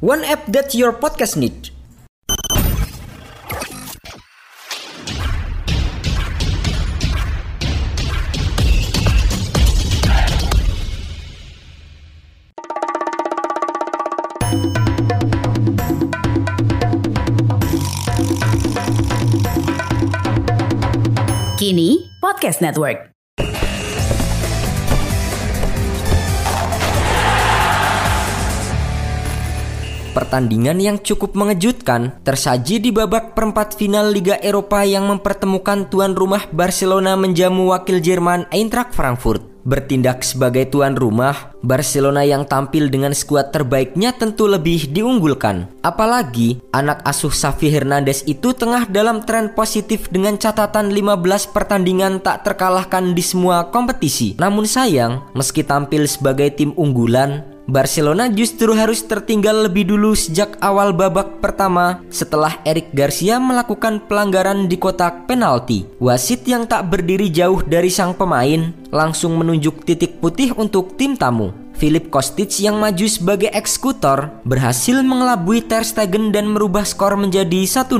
One app that your podcast needs. Kini Podcast Network. Pertandingan yang cukup mengejutkan tersaji di babak perempat final Liga Eropa yang mempertemukan tuan rumah Barcelona menjamu wakil Jerman Eintracht Frankfurt. Bertindak sebagai tuan rumah, Barcelona yang tampil dengan skuad terbaiknya tentu lebih diunggulkan. Apalagi anak asuh Xavi Hernandez itu tengah dalam tren positif dengan catatan 15 pertandingan tak terkalahkan di semua kompetisi. Namun sayang, meski tampil sebagai tim unggulan, Barcelona justru harus tertinggal lebih dulu sejak awal babak pertama setelah Eric Garcia melakukan pelanggaran di kotak penalti. Wasit yang tak berdiri jauh dari sang pemain langsung menunjuk titik putih untuk tim tamu. Philip Kostic yang maju sebagai eksekutor berhasil mengelabui Ter Stegen dan merubah skor menjadi 1-0.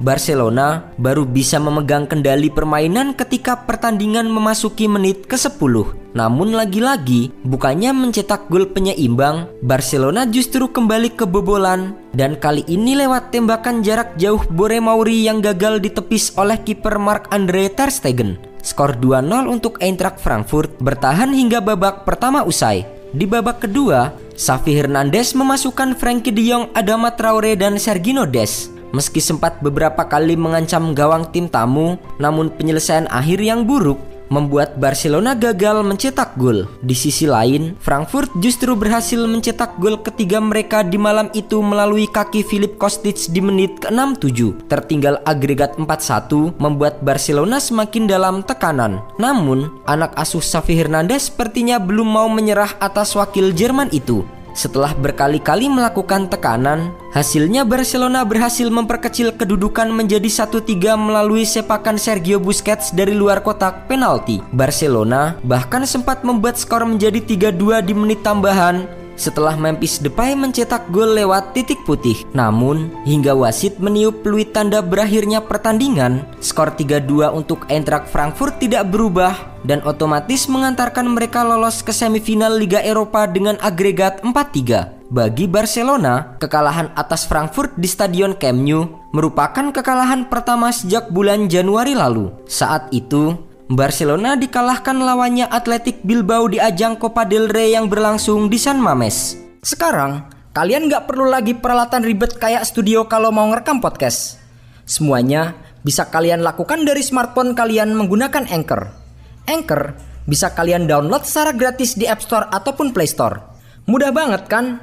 Barcelona baru bisa memegang kendali permainan ketika pertandingan memasuki menit ke-10. Namun lagi-lagi bukannya mencetak gol penyeimbang, Barcelona justru kembali kebobolan dan kali ini lewat tembakan jarak jauh Bore Mauri yang gagal ditepis oleh kiper Mark Andre Ter Stegen. Skor 2-0 untuk Eintracht Frankfurt bertahan hingga babak pertama usai. Di babak kedua, Xavi Hernandez memasukkan Frankie de Jong, Adama Traore dan Sergino Des. Meski sempat beberapa kali mengancam gawang tim tamu, namun penyelesaian akhir yang buruk membuat Barcelona gagal mencetak gol. Di sisi lain, Frankfurt justru berhasil mencetak gol ketiga mereka di malam itu melalui kaki Philip Kostic di menit ke-67. Tertinggal agregat 4-1 membuat Barcelona semakin dalam tekanan. Namun, anak asuh Xavi Hernandez sepertinya belum mau menyerah atas wakil Jerman itu. Setelah berkali-kali melakukan tekanan, hasilnya Barcelona berhasil memperkecil kedudukan menjadi 1-3 melalui sepakan Sergio Busquets dari luar kotak penalti. Barcelona bahkan sempat membuat skor menjadi 3-2 di menit tambahan setelah Memphis Depay mencetak gol lewat titik putih. Namun, hingga wasit meniup peluit tanda berakhirnya pertandingan, skor 3-2 untuk Eintracht Frankfurt tidak berubah dan otomatis mengantarkan mereka lolos ke semifinal Liga Eropa dengan agregat 4-3. Bagi Barcelona, kekalahan atas Frankfurt di Stadion Camp Nou merupakan kekalahan pertama sejak bulan Januari lalu. Saat itu, Barcelona dikalahkan lawannya Athletic Bilbao di ajang Copa del Rey yang berlangsung di San Mames. Sekarang, kalian nggak perlu lagi peralatan ribet kayak studio kalau mau ngerekam podcast. Semuanya bisa kalian lakukan dari smartphone kalian menggunakan Anchor. Anchor bisa kalian download secara gratis di App Store ataupun Play Store. Mudah banget kan?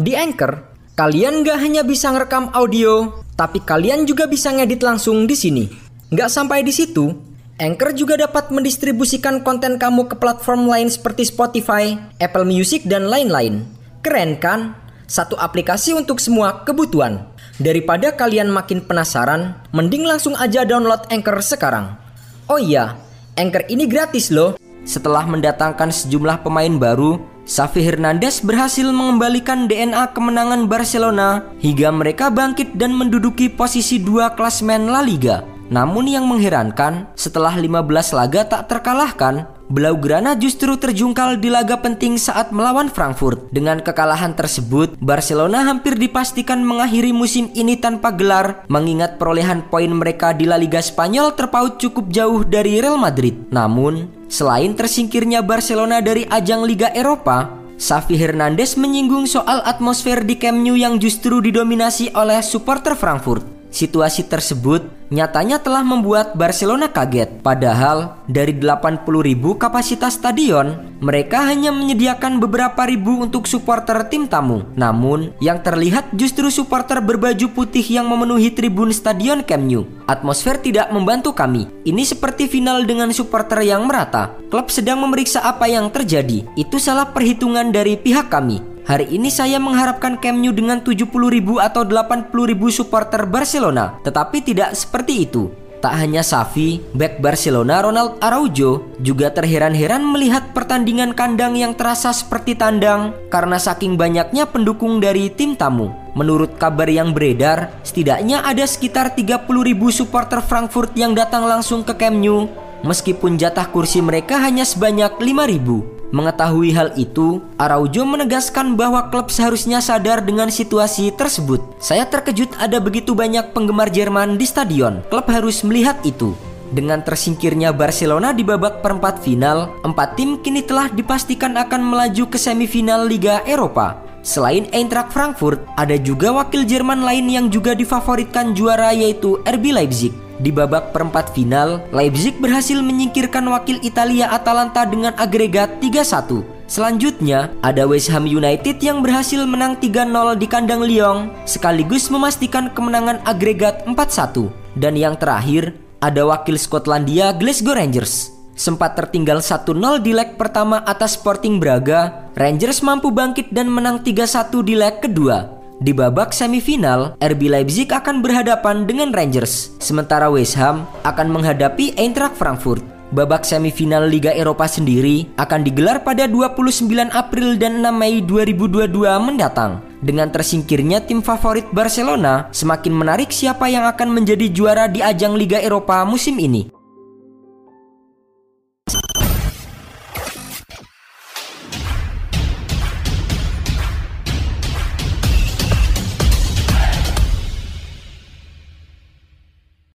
Di Anchor, kalian nggak hanya bisa ngerekam audio, tapi kalian juga bisa ngedit langsung di sini. Nggak sampai di situ, Anchor juga dapat mendistribusikan konten kamu ke platform lain seperti Spotify, Apple Music, dan lain-lain. Keren kan? Satu aplikasi untuk semua kebutuhan. Daripada kalian makin penasaran, mending langsung aja download Anchor sekarang. Oh iya, Anchor ini gratis loh. Setelah mendatangkan sejumlah pemain baru, Xavi Hernandez berhasil mengembalikan DNA kemenangan Barcelona hingga mereka bangkit dan menduduki posisi dua klasmen La Liga. Namun yang mengherankan, setelah 15 laga tak terkalahkan, Blaugrana justru terjungkal di laga penting saat melawan Frankfurt. Dengan kekalahan tersebut, Barcelona hampir dipastikan mengakhiri musim ini tanpa gelar, mengingat perolehan poin mereka di La Liga Spanyol terpaut cukup jauh dari Real Madrid. Namun, selain tersingkirnya Barcelona dari ajang Liga Eropa, Xavi Hernandez menyinggung soal atmosfer di Camp Nou yang justru didominasi oleh supporter Frankfurt. Situasi tersebut nyatanya telah membuat Barcelona kaget. Padahal dari 80 ribu kapasitas stadion, mereka hanya menyediakan beberapa ribu untuk supporter tim tamu. Namun, yang terlihat justru supporter berbaju putih yang memenuhi tribun stadion Camp Nou. Atmosfer tidak membantu kami. Ini seperti final dengan supporter yang merata. Klub sedang memeriksa apa yang terjadi. Itu salah perhitungan dari pihak kami. Hari ini saya mengharapkan Camp Nou dengan 70 ribu atau 80 ribu supporter Barcelona, tetapi tidak seperti itu. Tak hanya Safi, back Barcelona Ronald Araujo juga terheran-heran melihat pertandingan kandang yang terasa seperti tandang karena saking banyaknya pendukung dari tim tamu. Menurut kabar yang beredar, setidaknya ada sekitar 30 ribu supporter Frankfurt yang datang langsung ke Camp Nou meskipun jatah kursi mereka hanya sebanyak 5 ribu. Mengetahui hal itu, Araujo menegaskan bahwa klub seharusnya sadar dengan situasi tersebut. Saya terkejut ada begitu banyak penggemar Jerman di stadion. Klub harus melihat itu. Dengan tersingkirnya Barcelona di babak perempat final, empat tim kini telah dipastikan akan melaju ke semifinal Liga Eropa. Selain Eintracht Frankfurt, ada juga wakil Jerman lain yang juga difavoritkan juara yaitu RB Leipzig. Di babak perempat final, Leipzig berhasil menyingkirkan wakil Italia Atalanta dengan agregat 3-1. Selanjutnya, ada West Ham United yang berhasil menang 3-0 di kandang Lyon, sekaligus memastikan kemenangan agregat 4-1. Dan yang terakhir, ada wakil Skotlandia Glasgow Rangers. Sempat tertinggal 1-0 di leg pertama atas Sporting Braga, Rangers mampu bangkit dan menang 3-1 di leg kedua. Di babak semifinal, RB Leipzig akan berhadapan dengan Rangers, sementara West Ham akan menghadapi Eintracht Frankfurt. Babak semifinal Liga Eropa sendiri akan digelar pada 29 April dan 6 Mei 2022 mendatang. Dengan tersingkirnya tim favorit Barcelona, semakin menarik siapa yang akan menjadi juara di ajang Liga Eropa musim ini.